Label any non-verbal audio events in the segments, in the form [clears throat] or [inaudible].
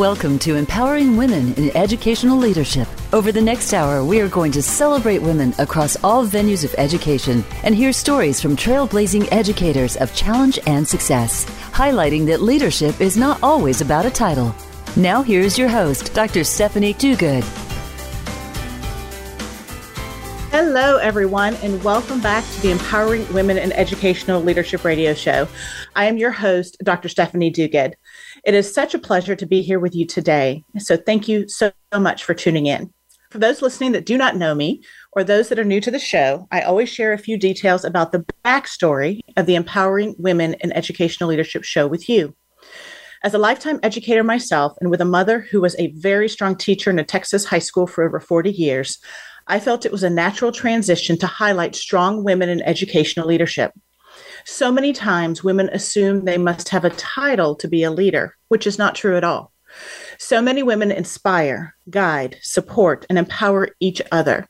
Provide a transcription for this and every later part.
Welcome to Empowering Women in Educational Leadership. Over the next hour, we are going to celebrate women across all venues of education and hear stories from trailblazing educators of challenge and success, highlighting that leadership is not always about a title. Now, here's your host, Dr. Stephanie Duguid. Hello, everyone, and welcome back to the Empowering Women in Educational Leadership Radio Show. I am your host, Dr. Stephanie Duguid. It is such a pleasure to be here with you today. So, thank you so much for tuning in. For those listening that do not know me, or those that are new to the show, I always share a few details about the backstory of the Empowering Women in Educational Leadership show with you. As a lifetime educator myself, and with a mother who was a very strong teacher in a Texas high school for over 40 years, I felt it was a natural transition to highlight strong women in educational leadership. So many times, women assume they must have a title to be a leader, which is not true at all. So many women inspire, guide, support, and empower each other.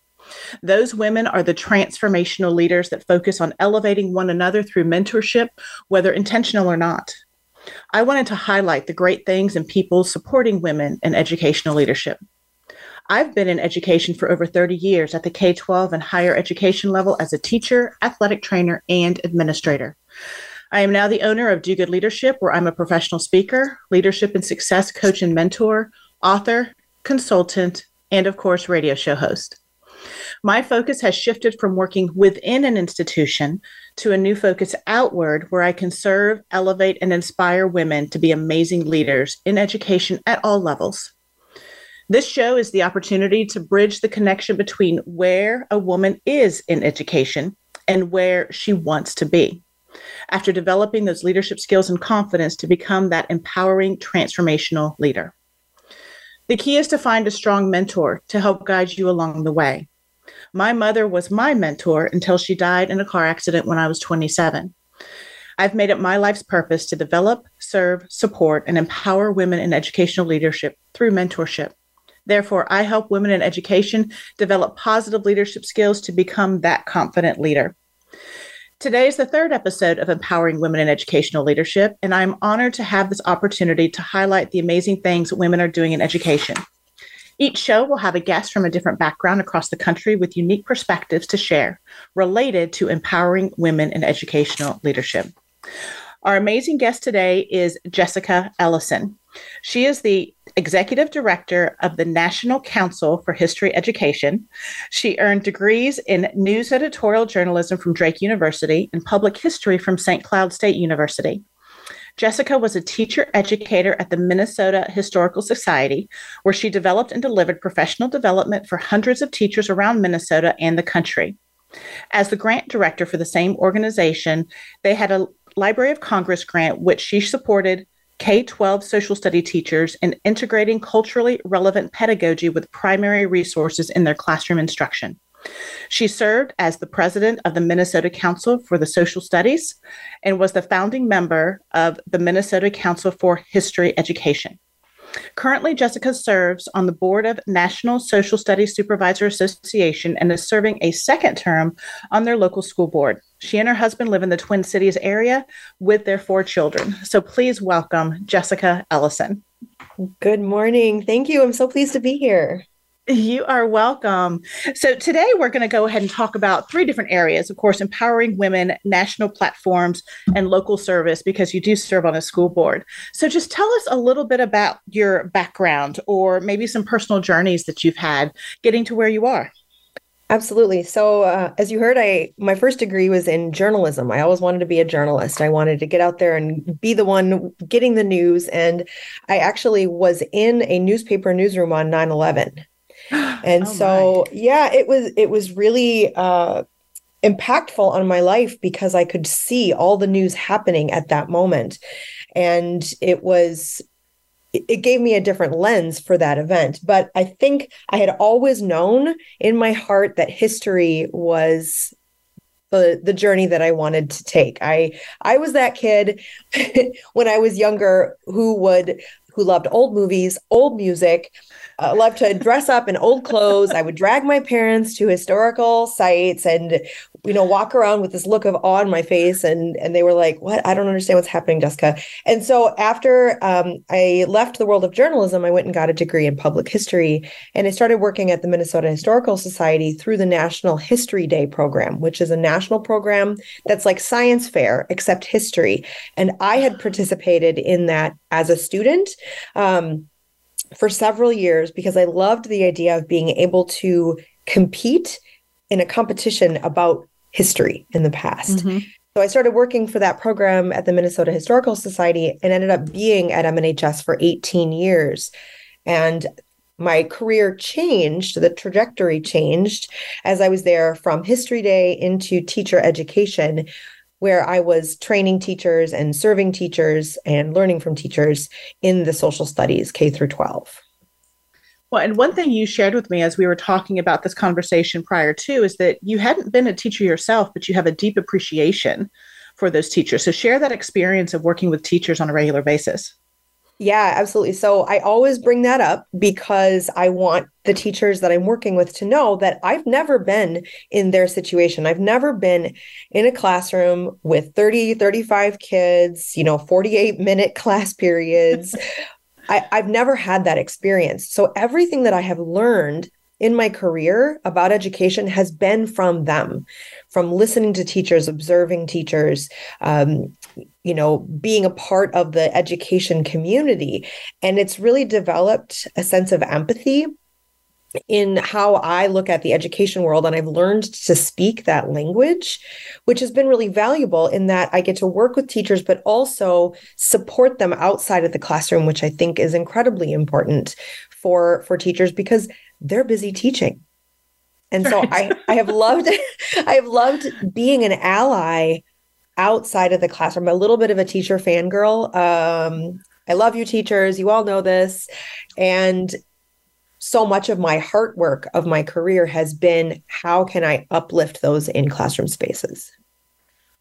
Those women are the transformational leaders that focus on elevating one another through mentorship, whether intentional or not. I wanted to highlight the great things and people supporting women in educational leadership. I've been in education for over 30 years at the K 12 and higher education level as a teacher, athletic trainer, and administrator. I am now the owner of Do Good Leadership, where I'm a professional speaker, leadership and success coach and mentor, author, consultant, and of course, radio show host. My focus has shifted from working within an institution to a new focus outward where I can serve, elevate, and inspire women to be amazing leaders in education at all levels. This show is the opportunity to bridge the connection between where a woman is in education and where she wants to be. After developing those leadership skills and confidence to become that empowering transformational leader. The key is to find a strong mentor to help guide you along the way. My mother was my mentor until she died in a car accident when I was 27. I've made it my life's purpose to develop, serve, support, and empower women in educational leadership through mentorship. Therefore, I help women in education develop positive leadership skills to become that confident leader. Today is the third episode of Empowering Women in Educational Leadership, and I'm honored to have this opportunity to highlight the amazing things women are doing in education. Each show will have a guest from a different background across the country with unique perspectives to share related to empowering women in educational leadership. Our amazing guest today is Jessica Ellison. She is the executive director of the National Council for History Education. She earned degrees in news editorial journalism from Drake University and public history from St. Cloud State University. Jessica was a teacher educator at the Minnesota Historical Society, where she developed and delivered professional development for hundreds of teachers around Minnesota and the country. As the grant director for the same organization, they had a Library of Congress grant, which she supported K 12 social study teachers in integrating culturally relevant pedagogy with primary resources in their classroom instruction. She served as the president of the Minnesota Council for the Social Studies and was the founding member of the Minnesota Council for History Education. Currently, Jessica serves on the board of National Social Studies Supervisor Association and is serving a second term on their local school board. She and her husband live in the Twin Cities area with their four children. So please welcome Jessica Ellison. Good morning. Thank you. I'm so pleased to be here. You are welcome. So, today we're going to go ahead and talk about three different areas. Of course, empowering women, national platforms, and local service, because you do serve on a school board. So, just tell us a little bit about your background or maybe some personal journeys that you've had getting to where you are. Absolutely. So, uh, as you heard, I my first degree was in journalism. I always wanted to be a journalist. I wanted to get out there and be the one getting the news. And I actually was in a newspaper newsroom on 9 11 [gasps] and oh so yeah it was it was really uh impactful on my life because i could see all the news happening at that moment and it was it gave me a different lens for that event but i think i had always known in my heart that history was the the journey that I wanted to take. I I was that kid [laughs] when I was younger who would who loved old movies, old music, uh, loved to dress up in old clothes. I would drag my parents to historical sites and you know, walk around with this look of awe on my face. And, and they were like, what? I don't understand what's happening, Jessica. And so after um, I left the world of journalism, I went and got a degree in public history. And I started working at the Minnesota Historical Society through the National History Day program, which is a national program that's like science fair, except history. And I had participated in that as a student. Um, for several years because I loved the idea of being able to compete in a competition about history in the past. Mm-hmm. So I started working for that program at the Minnesota Historical Society and ended up being at MNHS for 18 years. And my career changed, the trajectory changed as I was there from History Day into teacher education, where I was training teachers and serving teachers and learning from teachers in the social studies K through 12. Well, and one thing you shared with me as we were talking about this conversation prior to is that you hadn't been a teacher yourself, but you have a deep appreciation for those teachers. So share that experience of working with teachers on a regular basis. Yeah, absolutely. So I always bring that up because I want the teachers that I'm working with to know that I've never been in their situation. I've never been in a classroom with 30, 35 kids, you know, 48 minute [laughs] class periods. I, I've never had that experience. So everything that I have learned in my career about education has been from them, from listening to teachers, observing teachers, um, you know, being a part of the education community. And it's really developed a sense of empathy in how I look at the education world. And I've learned to speak that language, which has been really valuable in that I get to work with teachers, but also support them outside of the classroom, which I think is incredibly important for, for teachers because they're busy teaching. And so I, I have loved [laughs] I have loved being an ally outside of the classroom. a little bit of a teacher fangirl. Um, I love you, teachers. You all know this. And so much of my heart work of my career has been how can I uplift those in classroom spaces?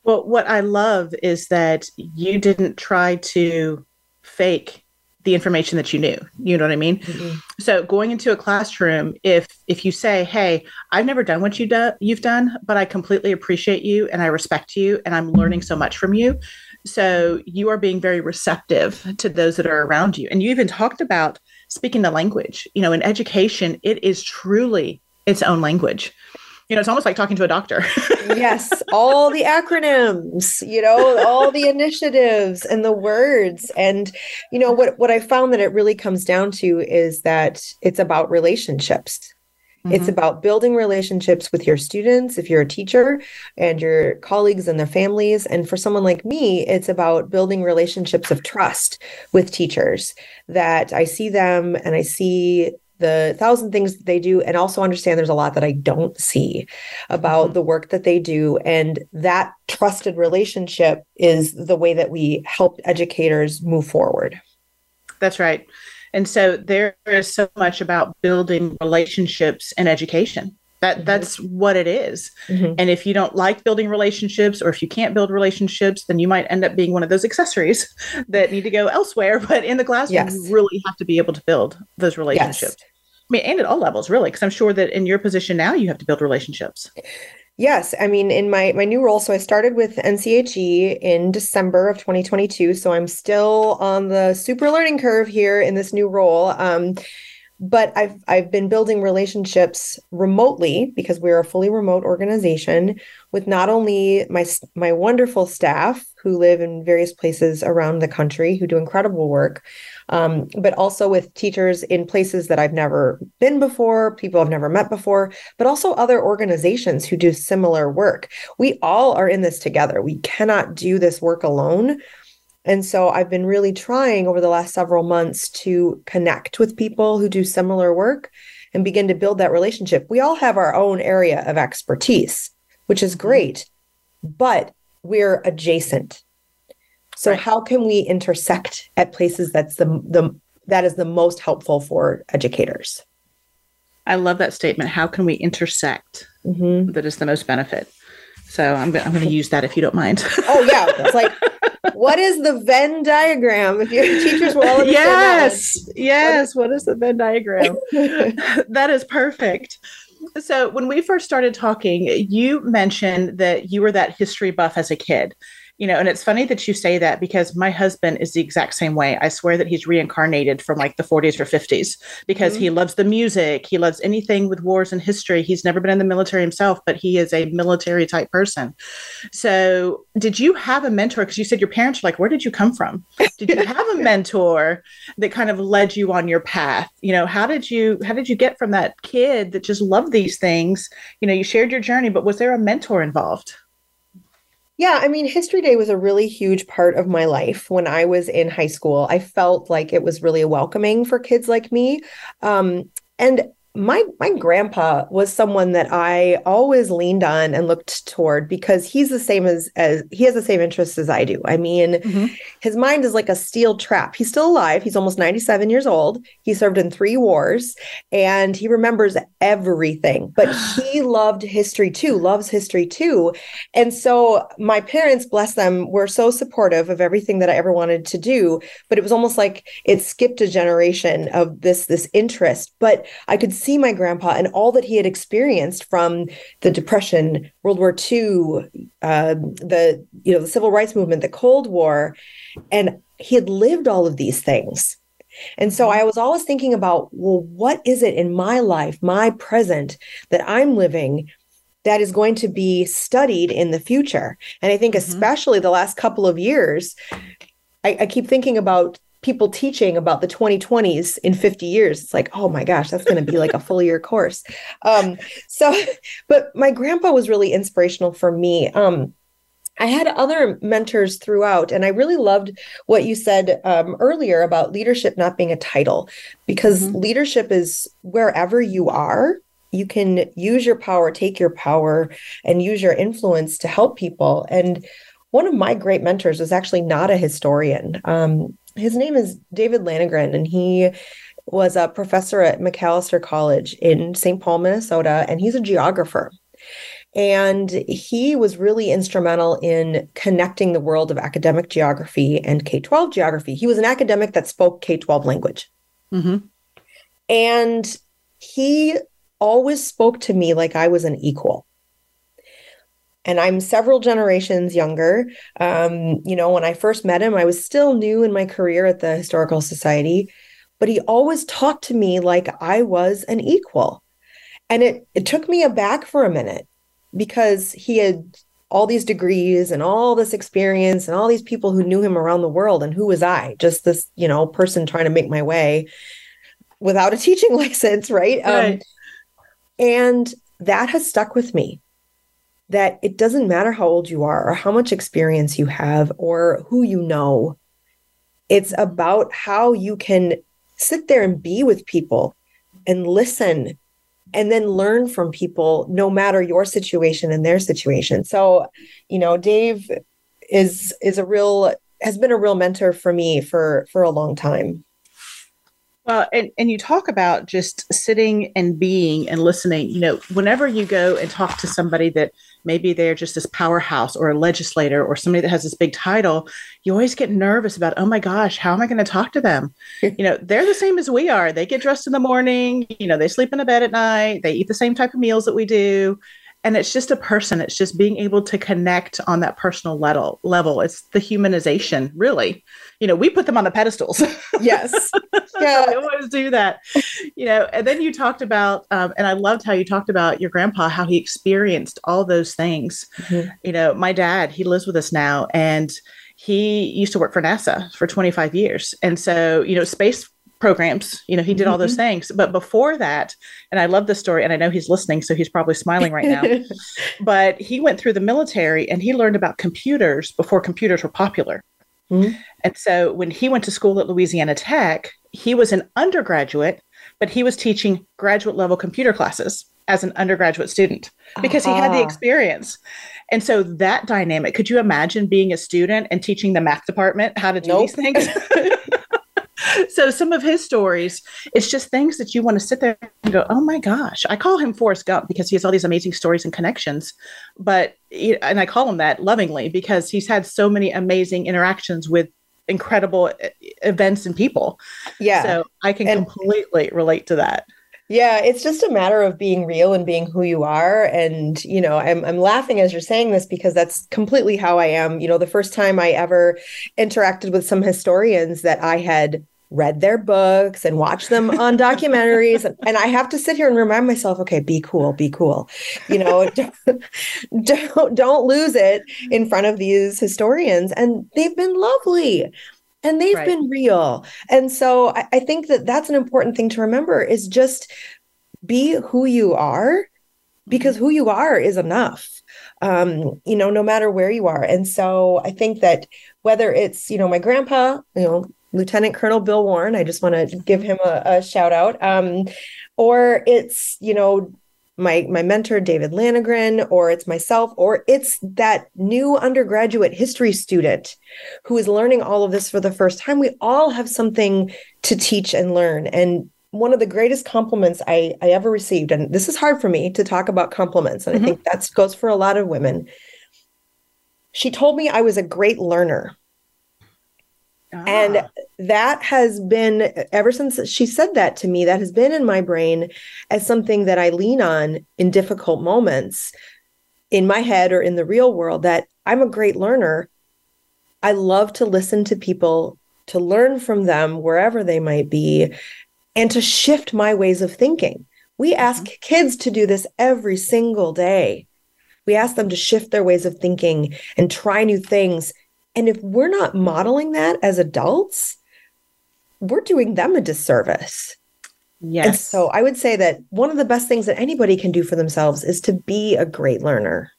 Well, what I love is that you didn't try to fake the information that you knew. You know what I mean? Mm-hmm. So going into a classroom, if if you say, "Hey, I've never done what you do- you've done, but I completely appreciate you and I respect you and I'm learning so much from you." So you are being very receptive to those that are around you. And you even talked about speaking the language. You know, in education, it is truly its own language. You know, it's almost like talking to a doctor. [laughs] yes, all the acronyms, you know, all the initiatives and the words. And, you know, what, what I found that it really comes down to is that it's about relationships. Mm-hmm. It's about building relationships with your students, if you're a teacher, and your colleagues and their families. And for someone like me, it's about building relationships of trust with teachers that I see them and I see the thousand things that they do and also understand there's a lot that I don't see about mm-hmm. the work that they do and that trusted relationship is the way that we help educators move forward. That's right. And so there is so much about building relationships and education. That mm-hmm. that's what it is. Mm-hmm. And if you don't like building relationships or if you can't build relationships, then you might end up being one of those accessories [laughs] that need to go elsewhere. [laughs] But in the classroom, yes. you really have to be able to build those relationships. Yes. I mean, and at all levels, really, because I'm sure that in your position now, you have to build relationships. Yes, I mean in my my new role so I started with NCHE in December of 2022 so I'm still on the super learning curve here in this new role. Um, but I've I've been building relationships remotely because we're a fully remote organization with not only my my wonderful staff who live in various places around the country who do incredible work, um, but also with teachers in places that I've never been before, people I've never met before, but also other organizations who do similar work. We all are in this together. We cannot do this work alone. And so I've been really trying over the last several months to connect with people who do similar work and begin to build that relationship. We all have our own area of expertise, which is great, but we're adjacent so right. how can we intersect at places that's the the that is the most helpful for educators? I love that statement. How can we intersect mm-hmm. that is the most benefit? So I'm, I'm going to use that if you don't mind. [laughs] oh yeah, it's like what is the Venn diagram? If your teachers will all yes, yes. What is the Venn diagram? [laughs] that is perfect. So, when we first started talking, you mentioned that you were that history buff as a kid you know, and it's funny that you say that because my husband is the exact same way. I swear that he's reincarnated from like the 40s or 50s because mm-hmm. he loves the music. He loves anything with wars and history. He's never been in the military himself, but he is a military type person. So, did you have a mentor? Because you said your parents were like, where did you come from? Did you have a [laughs] mentor that kind of led you on your path? You know, how did you how did you get from that kid that just loved these things? You know, you shared your journey, but was there a mentor involved? Yeah, I mean, History Day was a really huge part of my life when I was in high school. I felt like it was really welcoming for kids like me. Um, and my my grandpa was someone that I always leaned on and looked toward because he's the same as as he has the same interests as I do. I mean, mm-hmm. his mind is like a steel trap. He's still alive. He's almost 97 years old. He served in 3 wars and he remembers everything. But [gasps] he loved history too, loves history too. And so my parents, bless them, were so supportive of everything that I ever wanted to do, but it was almost like it skipped a generation of this this interest, but I could see my grandpa and all that he had experienced from the Depression, World War II, uh, the you know the Civil Rights Movement, the Cold War, and he had lived all of these things. And so I was always thinking about, well, what is it in my life, my present, that I'm living that is going to be studied in the future? And I think, mm-hmm. especially the last couple of years, I, I keep thinking about people teaching about the 2020s in 50 years it's like oh my gosh that's going to be like a full year course um, so [laughs] but my grandpa was really inspirational for me um, I had other mentors throughout, and I really loved what you said um, earlier about leadership not being a title, because mm-hmm. leadership is wherever you are. You can use your power, take your power, and use your influence to help people. And one of my great mentors was actually not a historian. Um, his name is David Lanegran, and he was a professor at Macalester College in St. Paul, Minnesota, and he's a geographer. And he was really instrumental in connecting the world of academic geography and K 12 geography. He was an academic that spoke K 12 language. Mm-hmm. And he always spoke to me like I was an equal and I'm several generations younger. Um, you know, when I first met him, I was still new in my career at the Historical Society, but he always talked to me like I was an equal. And it, it took me aback for a minute because he had all these degrees and all this experience and all these people who knew him around the world. And who was I? Just this, you know, person trying to make my way without a [laughs] teaching license, right? Um, right. Um, and that has stuck with me that it doesn't matter how old you are or how much experience you have or who you know. It's about how you can sit there and be with people and listen and then learn from people no matter your situation and their situation. So, you know, Dave is is a real has been a real mentor for me for for a long time. Well, and, and you talk about just sitting and being and listening. You know, whenever you go and talk to somebody that maybe they're just this powerhouse or a legislator or somebody that has this big title, you always get nervous about, oh my gosh, how am I going to talk to them? [laughs] you know, they're the same as we are. They get dressed in the morning, you know, they sleep in a bed at night, they eat the same type of meals that we do. And it's just a person. It's just being able to connect on that personal level. Level. It's the humanization, really. You know, we put them on the pedestals. [laughs] Yes. [laughs] Yeah, we always do that. You know, and then you talked about, um, and I loved how you talked about your grandpa, how he experienced all those things. Mm-hmm. You know, my dad, he lives with us now, and he used to work for NASA for 25 years. And so, you know, space programs, you know, he did all those mm-hmm. things. But before that, and I love this story, and I know he's listening, so he's probably smiling right now. [laughs] but he went through the military and he learned about computers before computers were popular. Mm-hmm. And so when he went to school at Louisiana Tech, he was an undergraduate, but he was teaching graduate level computer classes as an undergraduate student because uh-huh. he had the experience. And so that dynamic, could you imagine being a student and teaching the math department how to do nope. these things? [laughs] [laughs] so some of his stories, it's just things that you want to sit there and go, oh my gosh. I call him Forrest Gump because he has all these amazing stories and connections. But and I call him that lovingly because he's had so many amazing interactions with incredible uh, events and people. Yeah. So I can and, completely relate to that. Yeah, it's just a matter of being real and being who you are. And, you know, I'm, I'm laughing as you're saying this because that's completely how I am. You know, the first time I ever interacted with some historians that I had read their books and watched them on [laughs] documentaries. And, and, I have to sit here and remind myself, okay, be cool, be cool. You know, [laughs] don't, don't, don't lose it in front of these historians. And they've been lovely and they've right. been real. And so I, I think that that's an important thing to remember is just be who you are because who you are is enough. Um, you know, no matter where you are. And so I think that whether it's, you know, my grandpa, you know, Lieutenant Colonel Bill Warren, I just want to give him a, a shout out. Um, or it's, you know, my my mentor David Lanegran or it's myself or it's that new undergraduate history student who is learning all of this for the first time we all have something to teach and learn and one of the greatest compliments I, I ever received and this is hard for me to talk about compliments and mm-hmm. I think that goes for a lot of women she told me I was a great learner Ah. And that has been ever since she said that to me, that has been in my brain as something that I lean on in difficult moments in my head or in the real world that I'm a great learner. I love to listen to people, to learn from them wherever they might be, and to shift my ways of thinking. We mm-hmm. ask kids to do this every single day. We ask them to shift their ways of thinking and try new things and if we're not modeling that as adults, we're doing them a disservice. Yes. And so I would say that one of the best things that anybody can do for themselves is to be a great learner.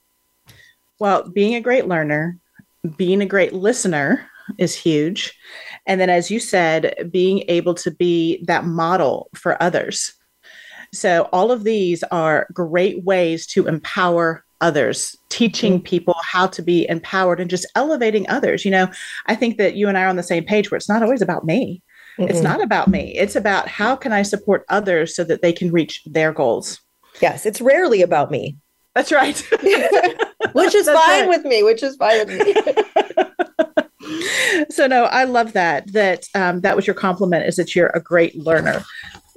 Well, being a great learner, being a great listener is huge. And then, as you said, being able to be that model for others. So, all of these are great ways to empower others, teaching mm-hmm. people how to be empowered and just elevating others. You know, I think that you and I are on the same page where it's not always about me. mm It's not about me. It's about how can I support others so that they can reach their goals. Yes, it's rarely about me. That's right. [laughs] which is That's fine right. with me, which is fine with me. [laughs] so no, I love that. That um, that was your compliment is that you're a great learner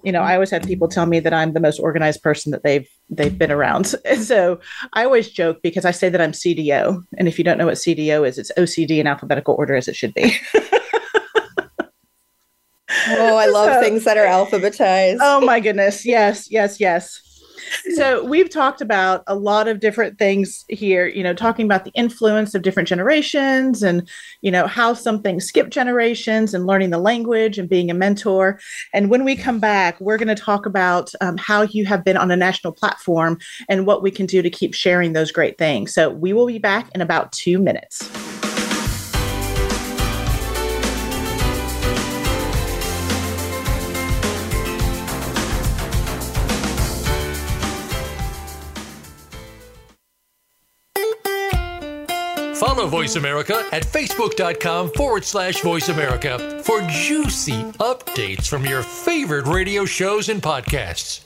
you know, I always have people tell me that I'm the most organized person that they've they've been around. [laughs] And so I always joke because I say that I'm CDO, and if you don't know what CDO is, it's OCD in alphabetical order as it should be. [laughs] oh, I [laughs] love so, things that are alphabetized. Oh my goodness, yes, yes, yes so we've talked about a lot of different things here you know talking about the influence of different generations and you know how something skip generations and learning the language and being a mentor. And when we come back we're going to talk about um, how you have been on a national platform and what we can do to keep sharing those great things. So we will be back in about two minutes Follow Voice America at facebook.com forward slash voice America for juicy updates from your favorite radio shows and podcasts.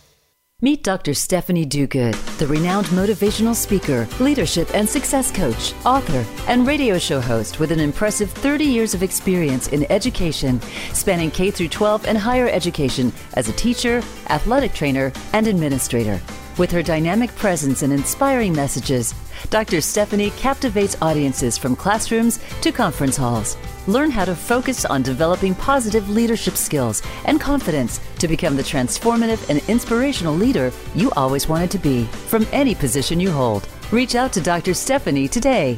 Meet Dr. Stephanie Duguid, the renowned motivational speaker, leadership and success coach, author, and radio show host with an impressive 30 years of experience in education, spanning K through 12 and higher education as a teacher, athletic trainer, and administrator. With her dynamic presence and inspiring messages, Dr. Stephanie captivates audiences from classrooms to conference halls. Learn how to focus on developing positive leadership skills and confidence to become the transformative and inspirational leader you always wanted to be from any position you hold. Reach out to Dr. Stephanie today.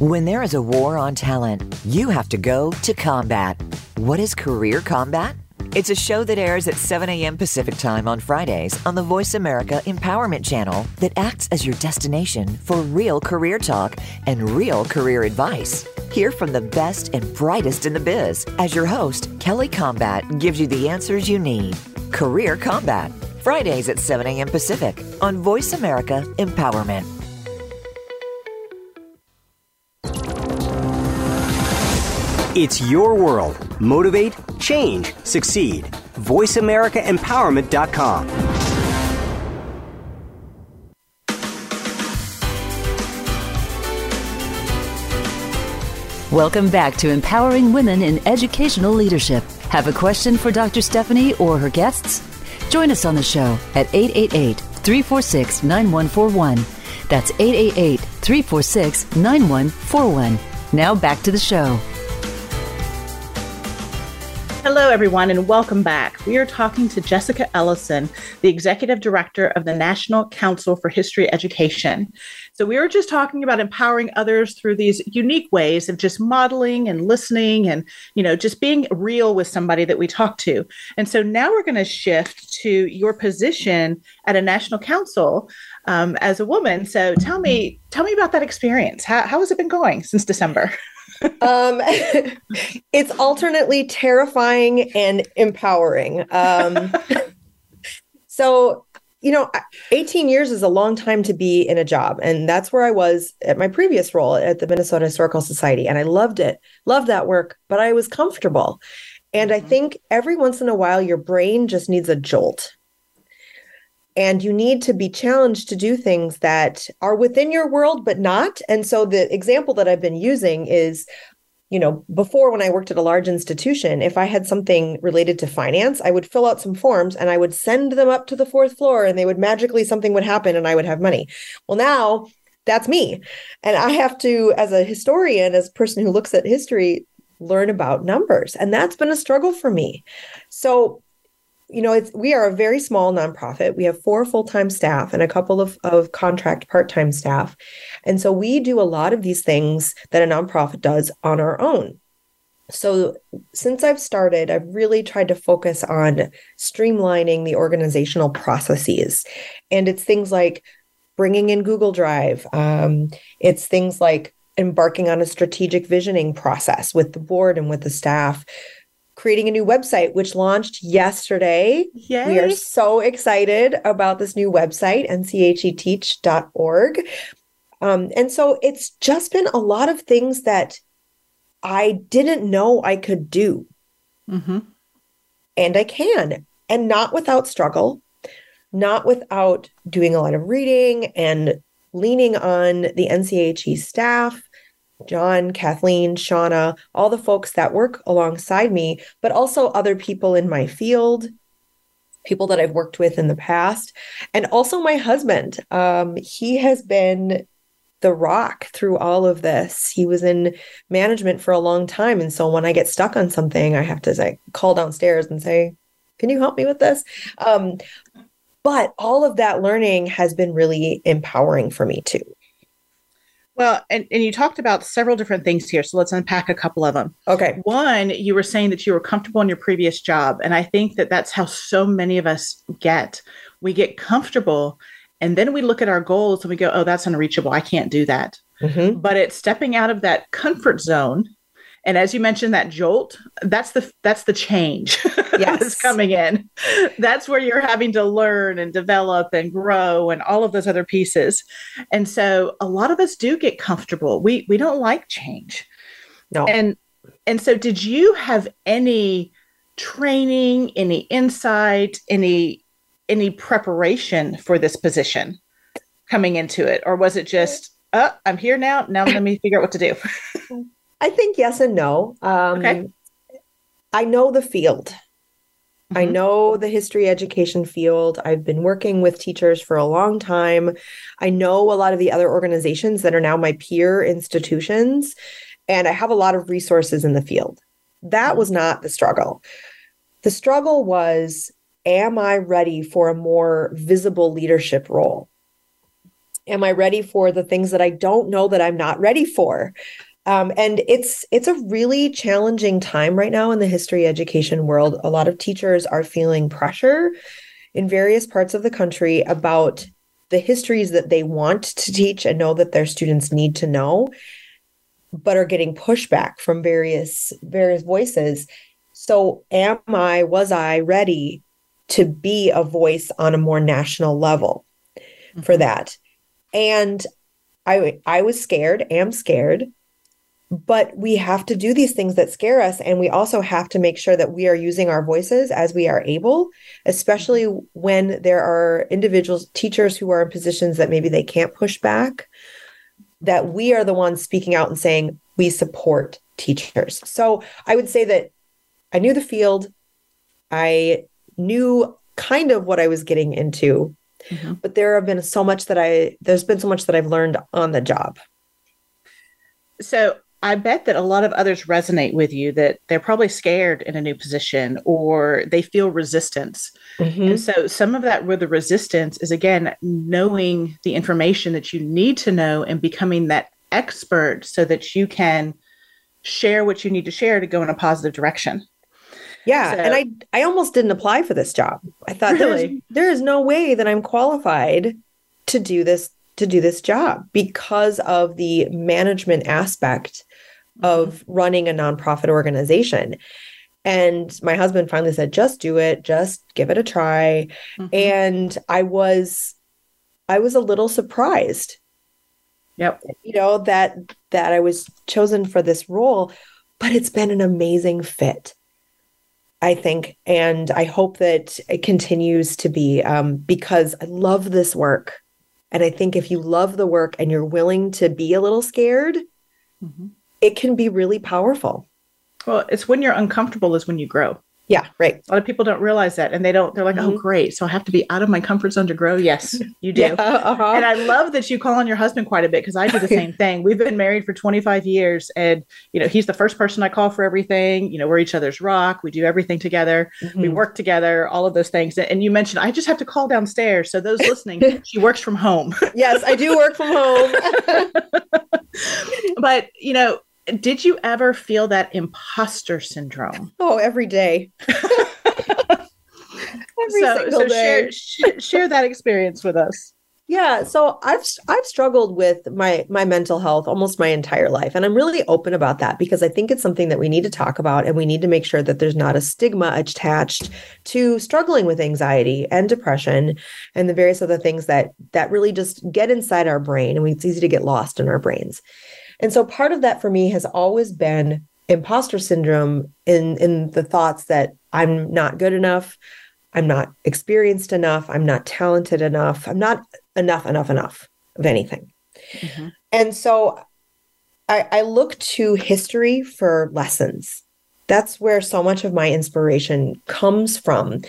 When there is a war on talent, you have to go to combat. What is Career Combat? It's a show that airs at 7 a.m. Pacific Time on Fridays on the Voice America Empowerment Channel that acts as your destination for real career talk and real career advice. Hear from the best and brightest in the biz as your host, Kelly Combat, gives you the answers you need. Career Combat. Fridays at 7 a.m. Pacific on Voice America Empowerment. It's your world. Motivate, change, succeed. VoiceAmericaEmpowerment.com. Welcome back to Empowering Women in Educational Leadership. Have a question for Dr. Stephanie or her guests? Join us on the show at 888 346 9141. That's 888 346 9141. Now back to the show. Hello, everyone, and welcome back. We are talking to Jessica Ellison, the Executive Director of the National Council for History Education. So, we were just talking about empowering others through these unique ways of just modeling and listening and, you know, just being real with somebody that we talk to. And so now we're going to shift to your position at a national council um, as a woman. So, tell me, tell me about that experience. How, how has it been going since December? [laughs] um, [laughs] it's alternately terrifying and empowering. Um, [laughs] so, you know, 18 years is a long time to be in a job. And that's where I was at my previous role at the Minnesota Historical Society. And I loved it, loved that work, but I was comfortable. And I mm-hmm. think every once in a while, your brain just needs a jolt and you need to be challenged to do things that are within your world but not. And so the example that i've been using is you know before when i worked at a large institution if i had something related to finance i would fill out some forms and i would send them up to the fourth floor and they would magically something would happen and i would have money. Well now that's me. And i have to as a historian as a person who looks at history learn about numbers. And that's been a struggle for me. So you know, it's we are a very small nonprofit. We have four full-time staff and a couple of, of contract part-time staff. And so we do a lot of these things that a nonprofit does on our own. So since I've started, I've really tried to focus on streamlining the organizational processes. And it's things like bringing in Google Drive. Um, it's things like embarking on a strategic visioning process with the board and with the staff creating a new website, which launched yesterday. Yay. We are so excited about this new website, ncheteach.org. Um, and so it's just been a lot of things that I didn't know I could do. Mm-hmm. And I can, and not without struggle, not without doing a lot of reading and leaning on the NCHE staff John, Kathleen, Shauna, all the folks that work alongside me, but also other people in my field, people that I've worked with in the past, and also my husband. Um, he has been the rock through all of this. He was in management for a long time. And so when I get stuck on something, I have to like call downstairs and say, Can you help me with this? Um, but all of that learning has been really empowering for me too. Well, and, and you talked about several different things here. So let's unpack a couple of them. Okay. One, you were saying that you were comfortable in your previous job. And I think that that's how so many of us get. We get comfortable and then we look at our goals and we go, oh, that's unreachable. I can't do that. Mm-hmm. But it's stepping out of that comfort zone and as you mentioned that jolt that's the that's the change [laughs] yes. that's coming in. That's where you're having to learn and develop and grow and all of those other pieces. And so a lot of us do get comfortable. We we don't like change. No. And and so did you have any training any insight any any preparation for this position coming into it? Or was it just oh i'm here now. Now let me figure out what to do [laughs] I think yes and no. Um, okay. I know the field. Mm-hmm. I know the history education field. I've been working with teachers for a long time. I know a lot of the other organizations that are now my peer institutions, and I have a lot of resources in the field. That was not the struggle. The struggle was Am I ready for a more visible leadership role? Am I ready for the things that I don't know that I'm not ready for? Um, and it's it's a really challenging time right now in the history education world. A lot of teachers are feeling pressure in various parts of the country about the histories that they want to teach and know that their students need to know, but are getting pushback from various various voices. So am I, was I ready to be a voice on a more national level mm-hmm. for that. And I I was scared, am scared, but we have to do these things that scare us and we also have to make sure that we are using our voices as we are able, especially when there are individuals, teachers who are in positions that maybe they can't push back, that we are the ones speaking out and saying we support teachers. So I would say that I knew the field. I knew kind of what I was getting into, mm-hmm. but there have been so much that I, there's been so much that I've learned on the job. So I bet that a lot of others resonate with you that they're probably scared in a new position or they feel resistance. Mm-hmm. And so some of that with the resistance is again knowing the information that you need to know and becoming that expert so that you can share what you need to share to go in a positive direction. Yeah, so, and I I almost didn't apply for this job. I thought really? there is no way that I'm qualified to do this to do this job because of the management aspect of mm-hmm. running a nonprofit organization. And my husband finally said, just do it, just give it a try. Mm-hmm. And I was I was a little surprised. Yep. You know, that that I was chosen for this role, but it's been an amazing fit. I think. And I hope that it continues to be um, because I love this work. And I think if you love the work and you're willing to be a little scared, mm-hmm. It can be really powerful. Well, it's when you're uncomfortable is when you grow. Yeah, right. A lot of people don't realize that and they don't, they're like, oh, mm-hmm. oh, great. So I have to be out of my comfort zone to grow. Yes, [laughs] you do. yeah, uh-huh. And I love that you call on your husband quite a bit because I do the same [laughs] thing. We've been married for 25 years and, you know, he's the first person I call for everything. You know, we're each other's rock. We do everything together. Mm-hmm. We work together, all of those things. And you mentioned, I just have to call downstairs. So those listening, [laughs] she works from home. yes, I do work from home. but, you know, did you ever feel that imposter syndrome? Oh, every day. [laughs] every so, single so day. Share, share that experience with us. Yeah, so I've I've struggled with my my mental health almost my entire life and I'm really open about that because I think it's something that we need to talk about and we need to make sure that there's not a stigma attached to struggling with anxiety and depression and the various other things that that really just get inside our brain and it's easy to get lost in our brains. And so part of that for me has always been imposter syndrome in in the thoughts that I'm not good enough, I'm not experienced enough, I'm not talented enough, I'm not enough, enough, enough of anything. Mm-hmm. And so I, I look to history for lessons. That's where so much of my inspiration comes from.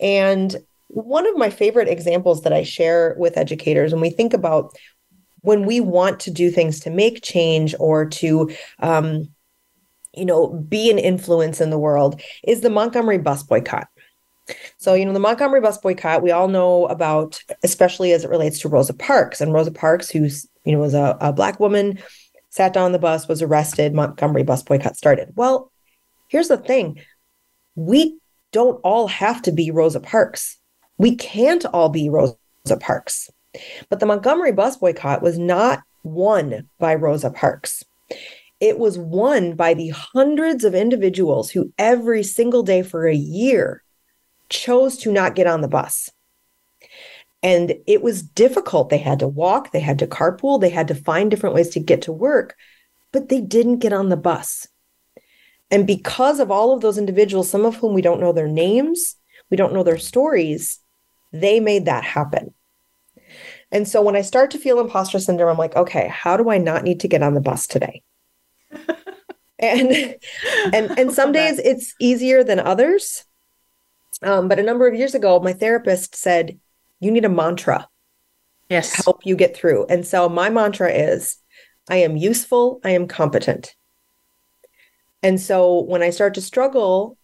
And one of my favorite examples that I share with educators when we think about when we want to do things to make change or to um, you know be an influence in the world is the montgomery bus boycott. So you know the montgomery bus boycott we all know about especially as it relates to rosa parks and rosa parks who's you know was a, a black woman sat down on the bus was arrested montgomery bus boycott started. Well here's the thing. We don't all have to be rosa parks. We can't all be rosa parks but the Montgomery bus boycott was not won by Rosa Parks. It was won by the hundreds of individuals who every single day for a year chose to not get on the bus. And it was difficult. They had to walk, they had to carpool, they had to find different ways to get to work, but they didn't get on the bus. And because of all of those individuals, some of whom we don't know their names, we don't know their stories, they made that happen. And so when I start to feel imposter syndrome, I'm like, okay, how do I not need to get on the bus today? [laughs] and and and some days it's easier than others. Um, but a number of years ago, my therapist said, you need a mantra yes. to help you get through. And so my mantra is I am useful, I am competent. And so when I start to struggle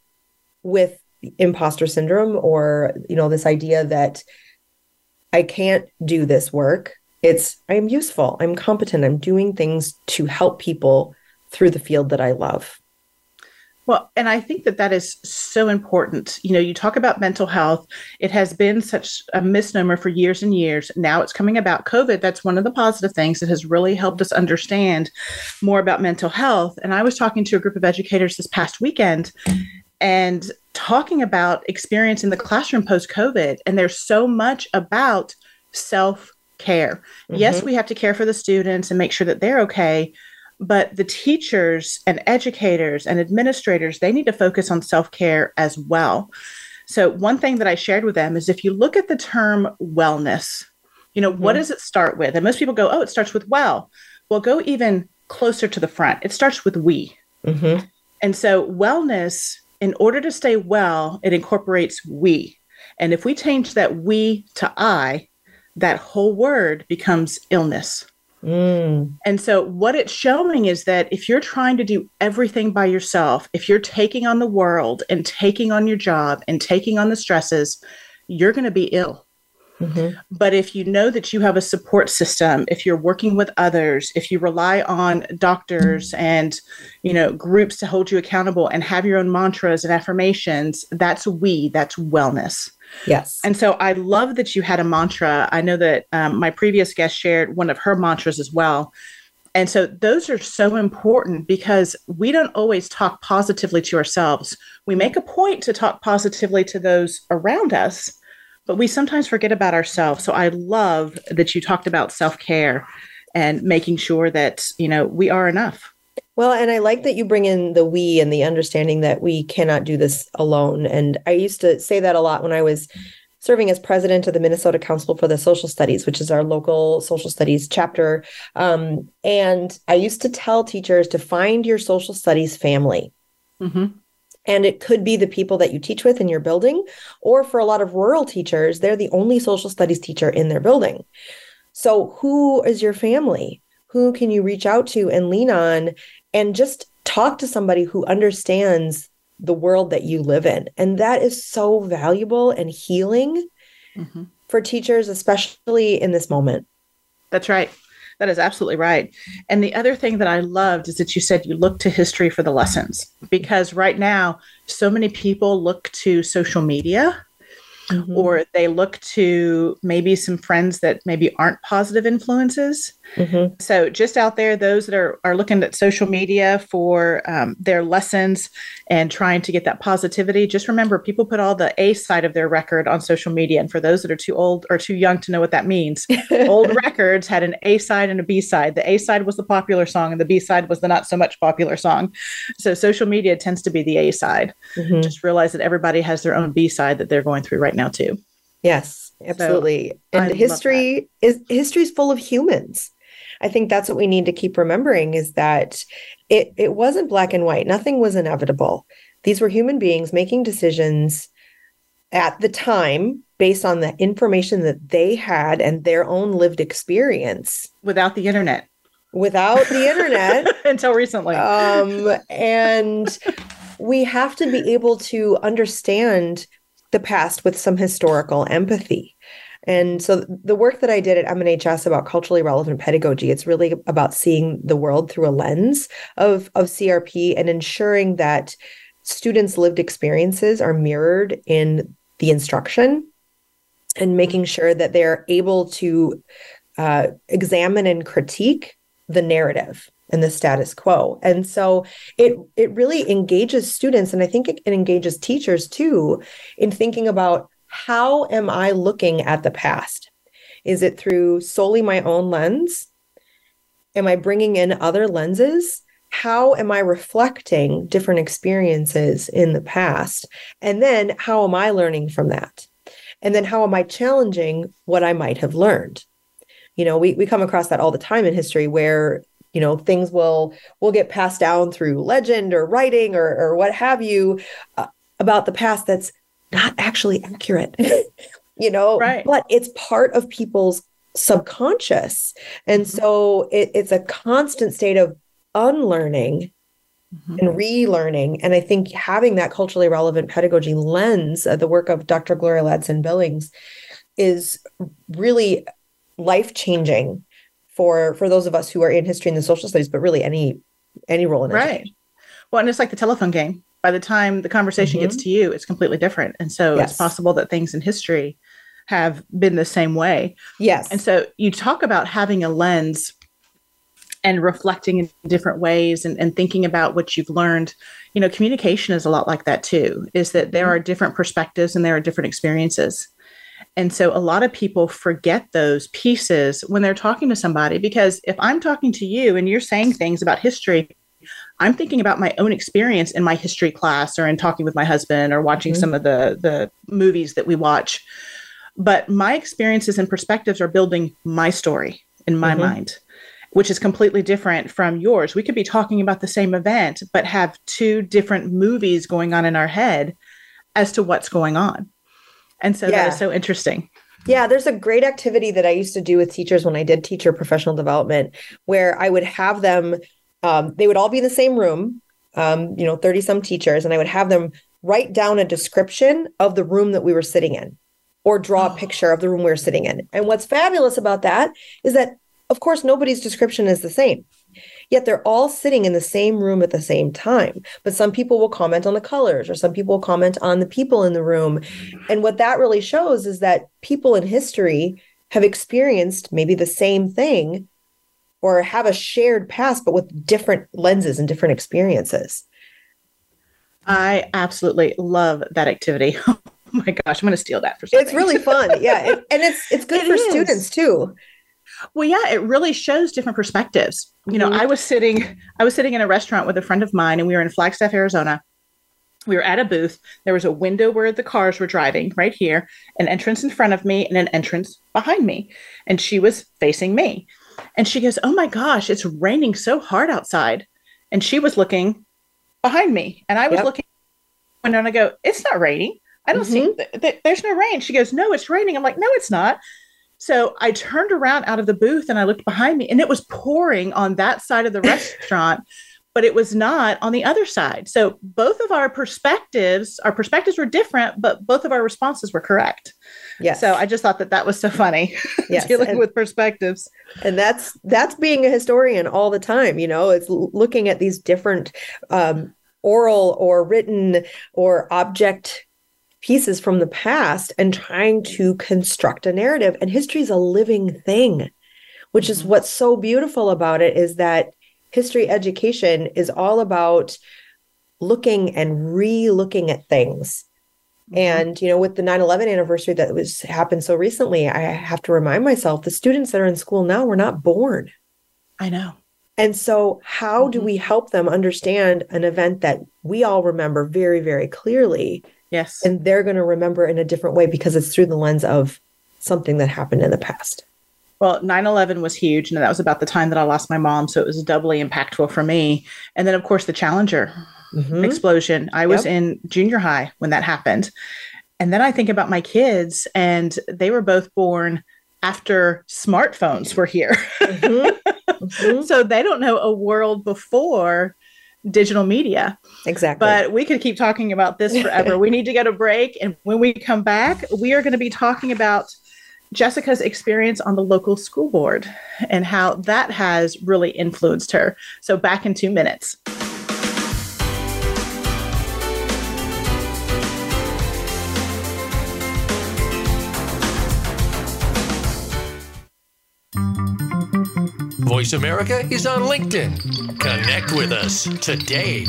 with imposter syndrome or you know this idea that I can't do this work. It's I'm useful, I'm competent, I'm doing things to help people through the field that I love. Well, and I think that that is so important. You know, you talk about mental health. It has been such a misnomer for years and years. Now it's coming about COVID. That's one of the positive things that has really helped us understand more about mental health. And I was talking to a group of educators this past weekend, and talking about experience in the classroom post COVID. And there's so much about self care. Mm-hmm. Yes, we have to care for the students and make sure that they're okay. But the teachers and educators and administrators, they need to focus on self care as well. So, one thing that I shared with them is if you look at the term wellness, you know, mm-hmm. what does it start with? And most people go, oh, it starts with well. Well, go even closer to the front. It starts with we. Mm-hmm. And so, wellness, in order to stay well, it incorporates we. And if we change that we to I, that whole word becomes illness. Mm. And so, what it's showing is that if you're trying to do everything by yourself, if you're taking on the world and taking on your job and taking on the stresses, you're going to be ill. Mm-hmm. But if you know that you have a support system, if you're working with others, if you rely on doctors and you know groups to hold you accountable and have your own mantras and affirmations, that's we, that's wellness. Yes. And so I love that you had a mantra. I know that um, my previous guest shared one of her mantras as well. And so those are so important because we don't always talk positively to ourselves. We make a point to talk positively to those around us, but we sometimes forget about ourselves. So I love that you talked about self care and making sure that, you know, we are enough. Well, and I like that you bring in the we and the understanding that we cannot do this alone. And I used to say that a lot when I was serving as president of the Minnesota Council for the Social Studies, which is our local social studies chapter. Um, and I used to tell teachers to find your social studies family. Mm-hmm. And it could be the people that you teach with in your building, or for a lot of rural teachers, they're the only social studies teacher in their building. So, who is your family? Who can you reach out to and lean on and just talk to somebody who understands the world that you live in. And that is so valuable and healing mm-hmm. for teachers, especially in this moment. That's right. That is absolutely right. And the other thing that I loved is that you said you look to history for the lessons because right now, so many people look to social media mm-hmm. or they look to maybe some friends that maybe aren't positive influences. Mm-hmm. So, just out there, those that are, are looking at social media for um, their lessons and trying to get that positivity, just remember people put all the A side of their record on social media. And for those that are too old or too young to know what that means, [laughs] old records had an A side and a B side. The A side was the popular song, and the B side was the not so much popular song. So, social media tends to be the A side. Mm-hmm. Just realize that everybody has their own B side that they're going through right now, too. Yes, absolutely. So, and history is history is full of humans. I think that's what we need to keep remembering is that it it wasn't black and white. Nothing was inevitable. These were human beings making decisions at the time based on the information that they had and their own lived experience. Without the internet. Without the internet. [laughs] Until recently. Um, and we have to be able to understand the past with some historical empathy and so the work that I did at MNHS about culturally relevant pedagogy, it's really about seeing the world through a lens of, of CRP and ensuring that students' lived experiences are mirrored in the instruction and making sure that they're able to uh, examine and critique the narrative and the status quo. And so it it really engages students and I think it, it engages teachers too in thinking about how am I looking at the past? Is it through solely my own lens? Am I bringing in other lenses? How am I reflecting different experiences in the past? And then how am I learning from that? And then how am I challenging what I might have learned? You know, we, we come across that all the time in history where you know things will will get passed down through legend or writing or, or what have you uh, about the past that's not actually accurate, [laughs] you know, right. but it's part of people's subconscious. And mm-hmm. so it, it's a constant state of unlearning mm-hmm. and relearning. And I think having that culturally relevant pedagogy lens, uh, the work of Dr. Gloria Ladson Billings, is really life changing for for those of us who are in history and the social studies, but really any any role in it. right. Well, and it's like the telephone game by the time the conversation mm-hmm. gets to you, it's completely different. And so yes. it's possible that things in history have been the same way. Yes. And so you talk about having a lens. and reflecting in different ways and, and thinking about what you've learned you know communication is a lot like that too is that there are different perspectives and there are different experiences and so a lot of people forget those pieces when they're talking to somebody because if i'm talking to you and you're saying things about history i'm thinking about my own experience in my history class or in talking with my husband or watching mm-hmm. some of the the movies that we watch but my experiences and perspectives are building my story in my mm-hmm. mind which is completely different from yours. We could be talking about the same event, but have two different movies going on in our head as to what's going on. And so yeah. that is so interesting. Yeah, there's a great activity that I used to do with teachers when I did teacher professional development, where I would have them, um, they would all be in the same room, um, you know, 30 some teachers, and I would have them write down a description of the room that we were sitting in or draw a oh. picture of the room we were sitting in. And what's fabulous about that is that of course, nobody's description is the same. Yet they're all sitting in the same room at the same time. But some people will comment on the colors, or some people will comment on the people in the room. And what that really shows is that people in history have experienced maybe the same thing or have a shared past, but with different lenses and different experiences. I absolutely love that activity. [laughs] Oh my gosh, I'm going to steal that for something. It's really fun. [laughs] Yeah. and, and it's it's good it for is. students too. Well, yeah, it really shows different perspectives. You know, mm-hmm. I was sitting I was sitting in a restaurant with a friend of mine and we were in Flagstaff, Arizona. We were at a booth. There was a window where the cars were driving right here, an entrance in front of me and an entrance behind me. And she was facing me. And she goes, "Oh my gosh, it's raining so hard outside." And she was looking behind me and I was yep. looking and I go, "It's not raining. I don't mm-hmm. see th- th- there's no rain." She goes, "No, it's raining." I'm like, "No, it's not." So I turned around out of the booth and I looked behind me and it was pouring on that side of the [laughs] restaurant, but it was not on the other side. So both of our perspectives, our perspectives were different, but both of our responses were correct. Yeah. So I just thought that that was so funny. [laughs] Yes. Dealing and, with perspectives. And that's that's being a historian all the time, you know, it's looking at these different um oral or written or object pieces from the past and trying to construct a narrative. And history is a living thing, which is mm-hmm. what's so beautiful about it is that history education is all about looking and re-looking at things. Mm-hmm. And you know, with the 9/11 anniversary that was happened so recently, I have to remind myself the students that are in school now were not born. I know. And so, how mm-hmm. do we help them understand an event that we all remember very, very clearly Yes. And they're going to remember in a different way because it's through the lens of something that happened in the past. Well, 9 11 was huge. And that was about the time that I lost my mom. So it was doubly impactful for me. And then, of course, the Challenger mm-hmm. explosion. I was yep. in junior high when that happened. And then I think about my kids, and they were both born after smartphones were here. Mm-hmm. [laughs] Mm-hmm. so they don't know a world before digital media. Exactly. But we could keep talking about this forever. we need to get a break. And when we come back, we are going to be talking about Jessica's experience on the local school board and how that has really influenced her. So, back in two minutes. Voice America is on LinkedIn. Connect with us today.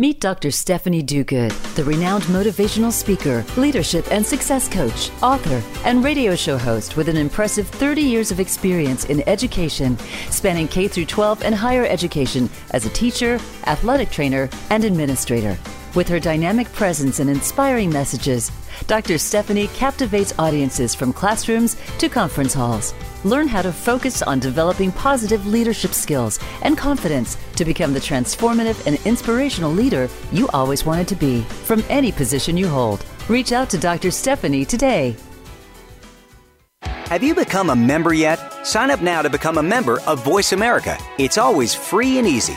Meet Dr. Stephanie Duguid, the renowned motivational speaker, leadership and success coach, author, and radio show host with an impressive 30 years of experience in education, spanning K through 12 and higher education as a teacher, athletic trainer, and administrator. With her dynamic presence and inspiring messages, Dr. Stephanie captivates audiences from classrooms to conference halls. Learn how to focus on developing positive leadership skills and confidence to become the transformative and inspirational leader you always wanted to be from any position you hold. Reach out to Dr. Stephanie today. Have you become a member yet? Sign up now to become a member of Voice America. It's always free and easy.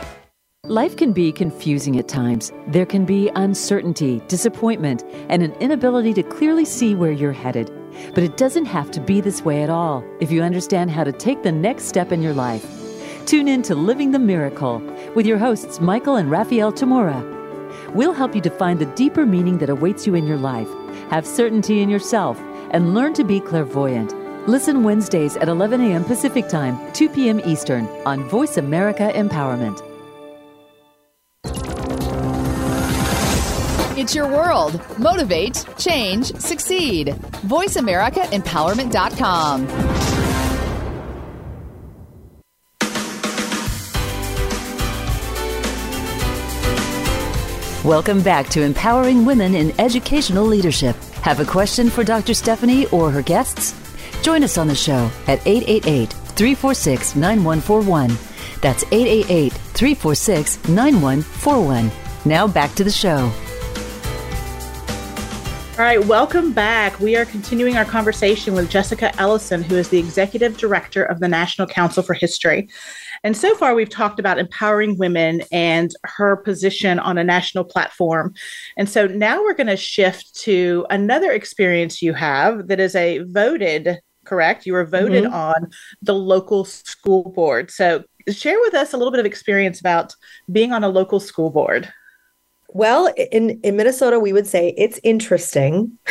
Life can be confusing at times. There can be uncertainty, disappointment, and an inability to clearly see where you're headed. But it doesn't have to be this way at all if you understand how to take the next step in your life. Tune in to Living the Miracle with your hosts, Michael and Raphaelle Tamura. We'll help you to find the deeper meaning that awaits you in your life, have certainty in yourself, and learn to be clairvoyant. Listen Wednesdays at 11 a.m. Pacific Time, 2 p.m. Eastern on Voice America Empowerment. It's your world. Motivate, change, succeed. VoiceAmericaEmpowerment.com. Welcome back to Empowering Women in Educational Leadership. Have a question for Dr. Stephanie or her guests? Join us on the show at 888 346 9141. That's 888 346 9141. Now back to the show. All right, welcome back. We are continuing our conversation with Jessica Ellison, who is the Executive Director of the National Council for History. And so far, we've talked about empowering women and her position on a national platform. And so now we're going to shift to another experience you have that is a voted, correct? You were voted mm-hmm. on the local school board. So share with us a little bit of experience about being on a local school board. Well, in, in Minnesota, we would say it's interesting. [laughs]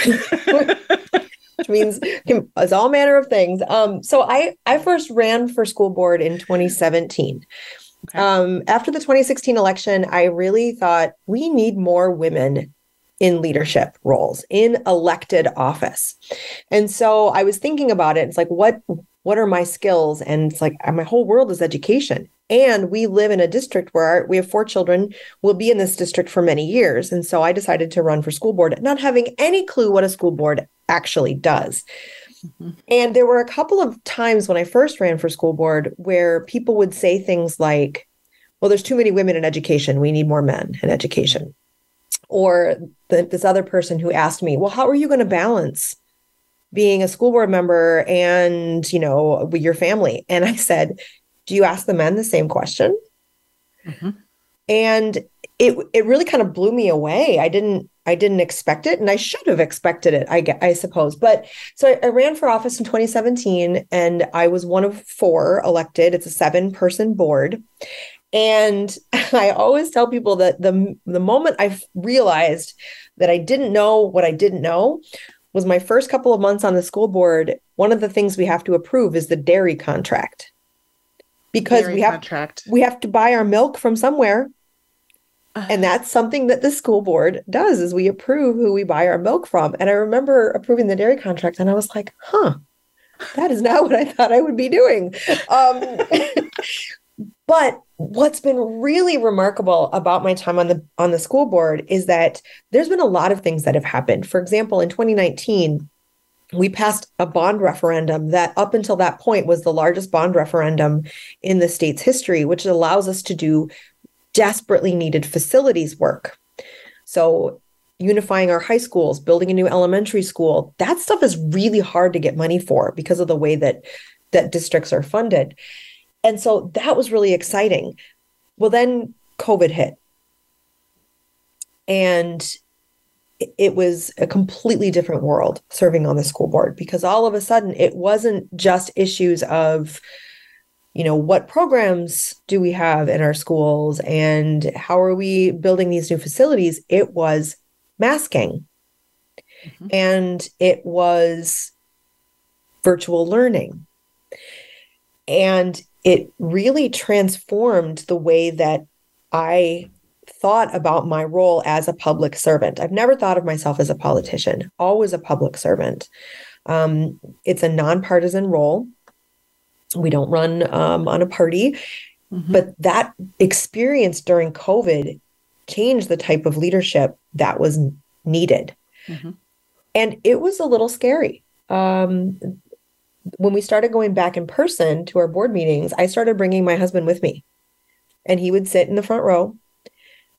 which means it's all manner of things. Um, so I I first ran for school board in 2017. Okay. Um, after the 2016 election, I really thought we need more women in leadership roles in elected office. And so I was thinking about it. It's like, what what are my skills? And it's like my whole world is education. And we live in a district where we have four children, will be in this district for many years. And so I decided to run for school board, not having any clue what a school board actually does. Mm-hmm. And there were a couple of times when I first ran for school board where people would say things like, well, there's too many women in education. We need more men in education. Or the, this other person who asked me, well, how are you going to balance being a school board member and, you know, with your family? And I said, do you ask the men the same question? Mm-hmm. And it it really kind of blew me away. I didn't I didn't expect it, and I should have expected it. I I suppose. But so I, I ran for office in 2017, and I was one of four elected. It's a seven person board, and [laughs] I always tell people that the the moment I realized that I didn't know what I didn't know was my first couple of months on the school board. One of the things we have to approve is the dairy contract because dairy we have contract. we have to buy our milk from somewhere and that's something that the school board does is we approve who we buy our milk from. And I remember approving the dairy contract and I was like, huh, that is not [laughs] what I thought I would be doing. Um, [laughs] but what's been really remarkable about my time on the on the school board is that there's been a lot of things that have happened. For example, in 2019, we passed a bond referendum that up until that point was the largest bond referendum in the state's history which allows us to do desperately needed facilities work. So, unifying our high schools, building a new elementary school, that stuff is really hard to get money for because of the way that that districts are funded. And so that was really exciting. Well, then COVID hit. And it was a completely different world serving on the school board because all of a sudden it wasn't just issues of you know what programs do we have in our schools and how are we building these new facilities? It was masking. Mm-hmm. and it was virtual learning. And it really transformed the way that i thought about my role as a public servant i've never thought of myself as a politician always a public servant um, it's a nonpartisan role we don't run um, on a party. Mm-hmm. But that experience during COVID changed the type of leadership that was needed. Mm-hmm. And it was a little scary. Um, when we started going back in person to our board meetings, I started bringing my husband with me. And he would sit in the front row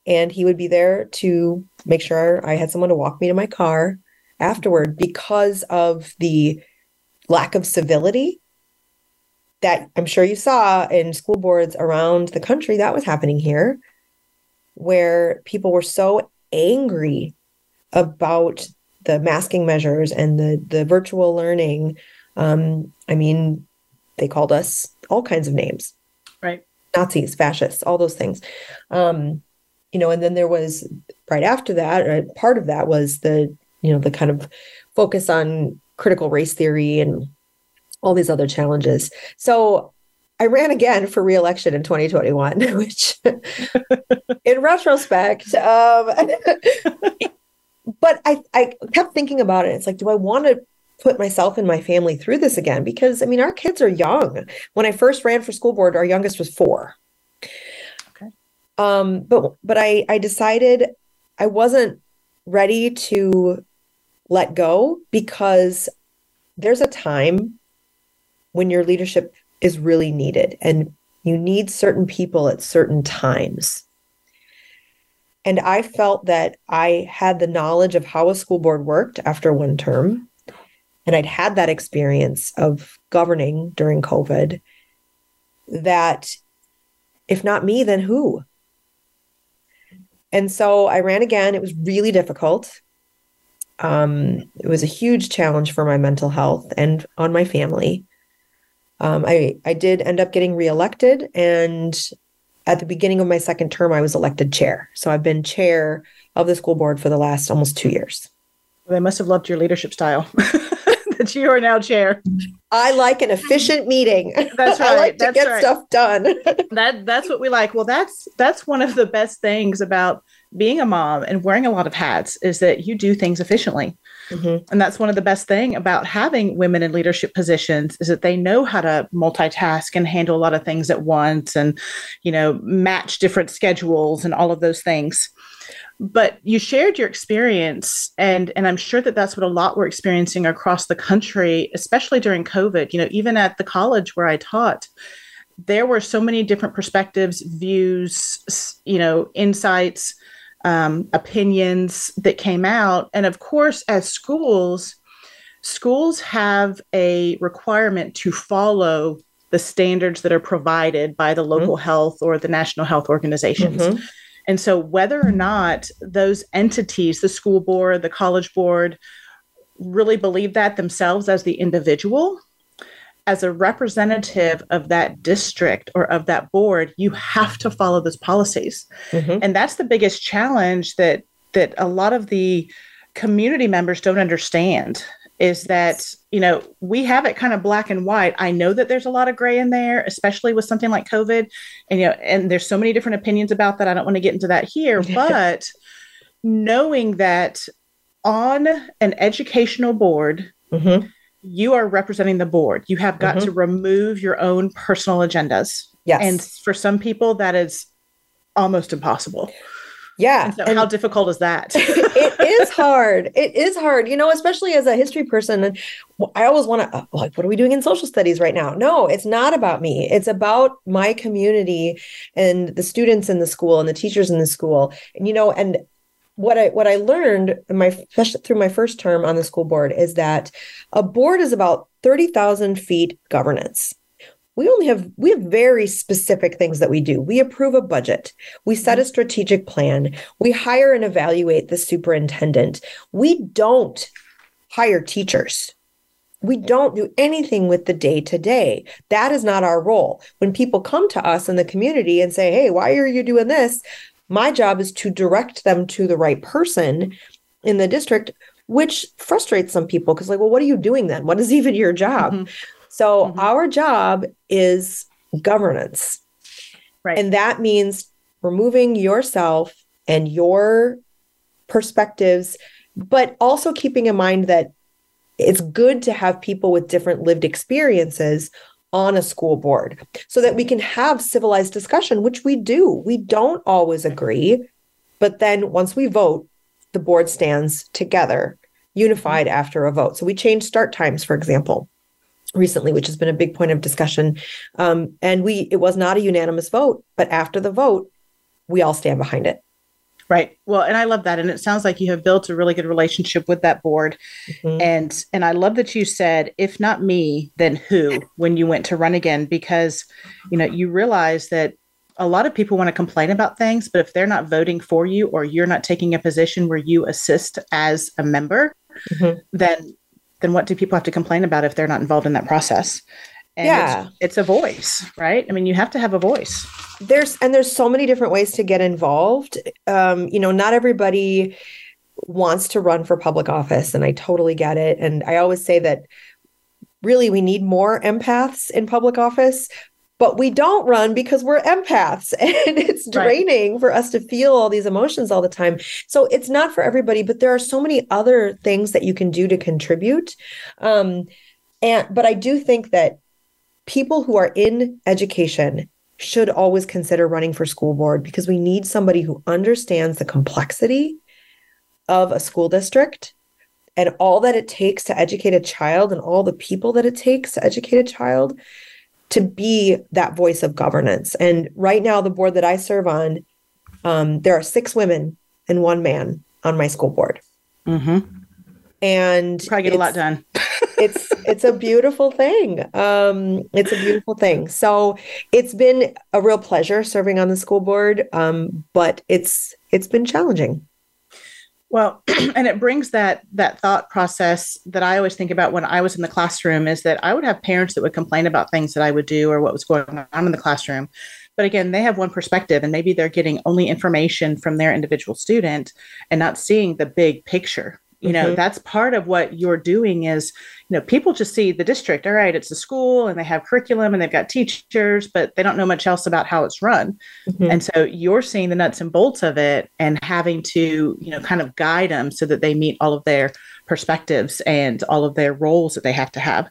and he would be there to make sure I had someone to walk me to my car afterward because of the lack of civility that I'm sure you saw in school boards around the country that was happening here. where people were so angry about the masking measures and the the virtual learning. Um, I mean, they called us all kinds of names, right? Nazis, fascists, all those things. Um, you know, and then there was right after that, or part of that was the you know the kind of focus on critical race theory and all these other challenges. So I ran again for reelection in 2021, [laughs] which in retrospect, um, [laughs] but I, I kept thinking about it. It's like, do I want to put myself and my family through this again? Because I mean, our kids are young. When I first ran for school board, our youngest was four. Um, but but I I decided I wasn't ready to let go because there's a time when your leadership is really needed and you need certain people at certain times. And I felt that I had the knowledge of how a school board worked after one term. And I'd had that experience of governing during COVID. That if not me, then who? And so I ran again. It was really difficult. Um, it was a huge challenge for my mental health and on my family. Um, I I did end up getting reelected, and at the beginning of my second term, I was elected chair. So I've been chair of the school board for the last almost two years. They must have loved your leadership style. [laughs] that you are now chair. I like an efficient meeting. That's right. [laughs] I like to get right. stuff done. [laughs] that that's what we like. Well, that's that's one of the best things about being a mom and wearing a lot of hats is that you do things efficiently. Mm-hmm. And that's one of the best thing about having women in leadership positions is that they know how to multitask and handle a lot of things at once and you know match different schedules and all of those things. But you shared your experience and and I'm sure that that's what a lot we're experiencing across the country especially during COVID. You know, even at the college where I taught there were so many different perspectives, views, you know, insights um, opinions that came out. And of course, as schools, schools have a requirement to follow the standards that are provided by the local mm-hmm. health or the national health organizations. Mm-hmm. And so, whether or not those entities, the school board, the college board, really believe that themselves as the individual, as a representative of that district or of that board, you have to follow those policies. Mm-hmm. And that's the biggest challenge that that a lot of the community members don't understand is that you know we have it kind of black and white i know that there's a lot of gray in there especially with something like covid and you know and there's so many different opinions about that i don't want to get into that here [laughs] but knowing that on an educational board mm-hmm you are representing the board. You have got mm-hmm. to remove your own personal agendas. Yes. And for some people, that is almost impossible. Yeah. And so, and how difficult is that? [laughs] it is hard. It is hard, you know, especially as a history person. And I always want to, uh, like, what are we doing in social studies right now? No, it's not about me. It's about my community and the students in the school and the teachers in the school. And, you know, and what I what I learned my through my first term on the school board is that a board is about 30,000 feet governance. We only have we have very specific things that we do. We approve a budget. We set a strategic plan. We hire and evaluate the superintendent. We don't hire teachers. We don't do anything with the day to day. That is not our role. When people come to us in the community and say, Hey, why are you doing this? My job is to direct them to the right person in the district, which frustrates some people because, like, well, what are you doing then? What is even your job? Mm-hmm. So, mm-hmm. our job is governance. Right. And that means removing yourself and your perspectives, but also keeping in mind that it's good to have people with different lived experiences on a school board so that we can have civilized discussion, which we do. We don't always agree, but then once we vote, the board stands together, unified after a vote. So we change start times, for example, recently, which has been a big point of discussion. Um, and we it was not a unanimous vote, but after the vote, we all stand behind it. Right. Well, and I love that. And it sounds like you have built a really good relationship with that board. Mm-hmm. And and I love that you said, if not me, then who when you went to run again, because you know, you realize that a lot of people want to complain about things, but if they're not voting for you or you're not taking a position where you assist as a member, mm-hmm. then then what do people have to complain about if they're not involved in that process? And yeah. It's, it's, a voice, right? I mean, you have to have a voice. There's and there's so many different ways to get involved. Um, you know, not everybody wants to run for public office, and I totally get it. And I always say that really we need more empaths in public office, but we don't run because we're empaths [laughs] and it's draining right. for us to feel all these emotions all the time. So it's not for everybody, but there are so many other things that you can do to contribute. Um, and but I do think that people who are in education should always consider running for school board because we need somebody who understands the complexity of a school district and all that it takes to educate a child and all the people that it takes to educate a child to be that voice of governance. And right now, the board that I serve on, um, there are six women and one man on my school board. Mm-hmm. And probably get a lot done. [laughs] it's it's a beautiful thing. Um, it's a beautiful thing. So it's been a real pleasure serving on the school board, um, but it's it's been challenging. Well, [clears throat] and it brings that that thought process that I always think about when I was in the classroom is that I would have parents that would complain about things that I would do or what was going on in the classroom. But again, they have one perspective and maybe they're getting only information from their individual student and not seeing the big picture you know mm-hmm. that's part of what you're doing is you know people just see the district all right it's a school and they have curriculum and they've got teachers but they don't know much else about how it's run mm-hmm. and so you're seeing the nuts and bolts of it and having to you know kind of guide them so that they meet all of their perspectives and all of their roles that they have to have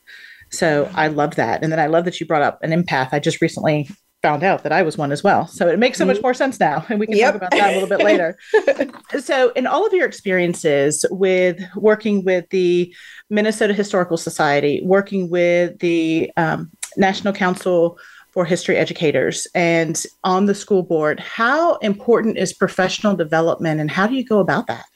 so I love that. And then I love that you brought up an empath. I just recently found out that I was one as well. So it makes so much mm-hmm. more sense now. And we can yep. talk about that a little bit later. [laughs] so, in all of your experiences with working with the Minnesota Historical Society, working with the um, National Council for History Educators, and on the school board, how important is professional development and how do you go about that?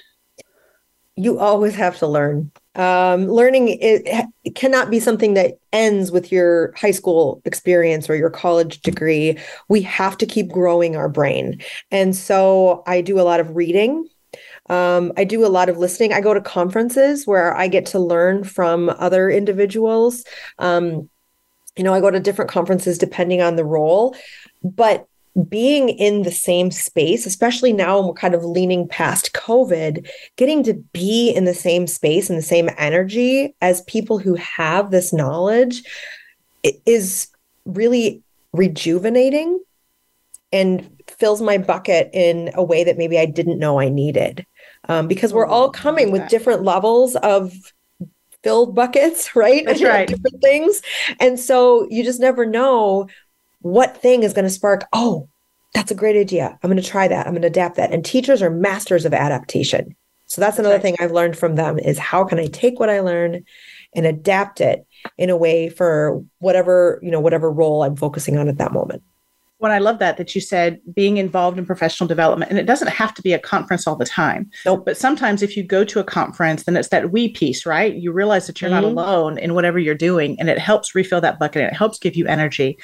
You always have to learn um, learning it, cannot be something that ends with your high school experience or your college degree. We have to keep growing our brain. And so i do a lot of reading. Um, i do a lot of listening. I go to conferences where i get to learn from other individuals. Um, you know i go to different conferences depending on the role. But being in the same space, especially now when we're kind of leaning past COVID, getting to be in the same space and the same energy as people who have this knowledge is really rejuvenating and fills my bucket in a way that maybe I didn't know I needed. Um, because we're all coming with different levels of filled buckets, [laughs] right? That's [laughs] right. different things. And so you just never know what thing is going to spark, oh, that's a great idea. I'm going to try that. I'm going to adapt that. And teachers are masters of adaptation. So that's another thing I've learned from them is how can I take what I learn and adapt it in a way for whatever, you know, whatever role I'm focusing on at that moment. When I love that that you said being involved in professional development and it doesn't have to be a conference all the time. Nope. But sometimes if you go to a conference then it's that we piece, right? You realize that you're mm-hmm. not alone in whatever you're doing and it helps refill that bucket and it helps give you energy.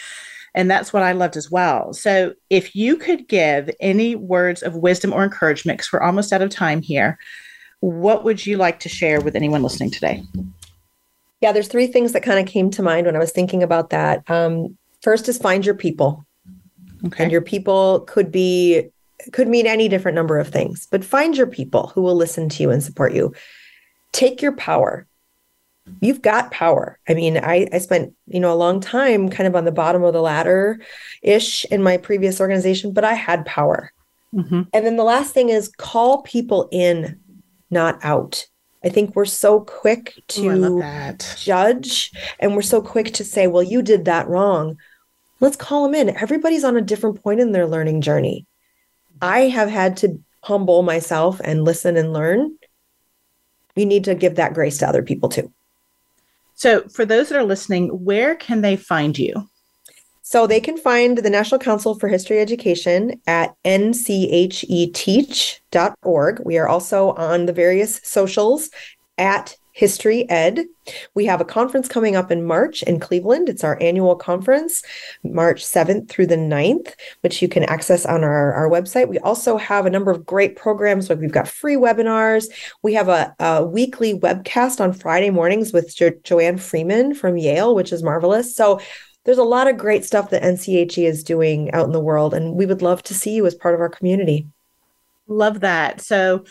And that's what I loved as well. So, if you could give any words of wisdom or encouragement, because we're almost out of time here, what would you like to share with anyone listening today? Yeah, there's three things that kind of came to mind when I was thinking about that. Um, first is find your people. Okay. And your people could be could mean any different number of things, but find your people who will listen to you and support you. Take your power you've got power. I mean, I, I spent, you know, a long time kind of on the bottom of the ladder ish in my previous organization, but I had power. Mm-hmm. And then the last thing is call people in, not out. I think we're so quick to Ooh, judge and we're so quick to say, well, you did that wrong. Let's call them in. Everybody's on a different point in their learning journey. I have had to humble myself and listen and learn. You need to give that grace to other people too. So, for those that are listening, where can they find you? So, they can find the National Council for History Education at ncheteach.org. We are also on the various socials at History Ed. We have a conference coming up in March in Cleveland. It's our annual conference, March 7th through the 9th, which you can access on our, our website. We also have a number of great programs. Like we've got free webinars. We have a, a weekly webcast on Friday mornings with jo- Joanne Freeman from Yale, which is marvelous. So there's a lot of great stuff that NCHE is doing out in the world, and we would love to see you as part of our community. Love that. So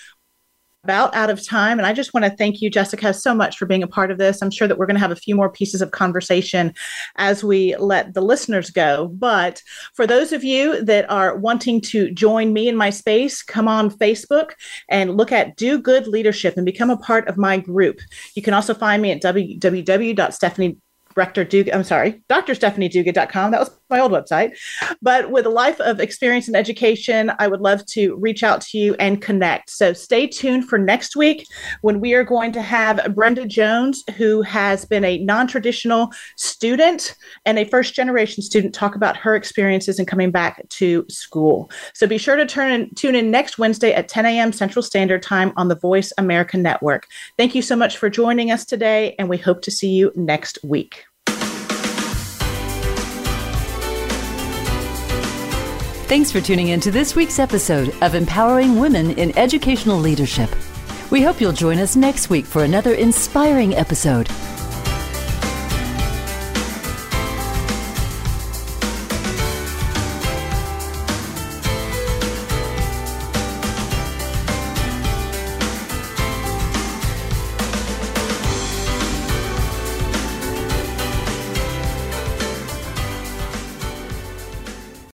about out of time. And I just want to thank you, Jessica, so much for being a part of this. I'm sure that we're going to have a few more pieces of conversation as we let the listeners go. But for those of you that are wanting to join me in my space, come on Facebook and look at Do Good Leadership and become a part of my group. You can also find me at www.stephanie Rector Duguid, I'm sorry, Dr. Stephanie drstephanieduguid.com. That was my old website. But with a life of experience and education, I would love to reach out to you and connect. So stay tuned for next week when we are going to have Brenda Jones, who has been a non traditional student and a first generation student, talk about her experiences and coming back to school. So be sure to turn in, tune in next Wednesday at 10 a.m. Central Standard Time on the Voice America Network. Thank you so much for joining us today, and we hope to see you next week. Thanks for tuning in to this week's episode of Empowering Women in Educational Leadership. We hope you'll join us next week for another inspiring episode.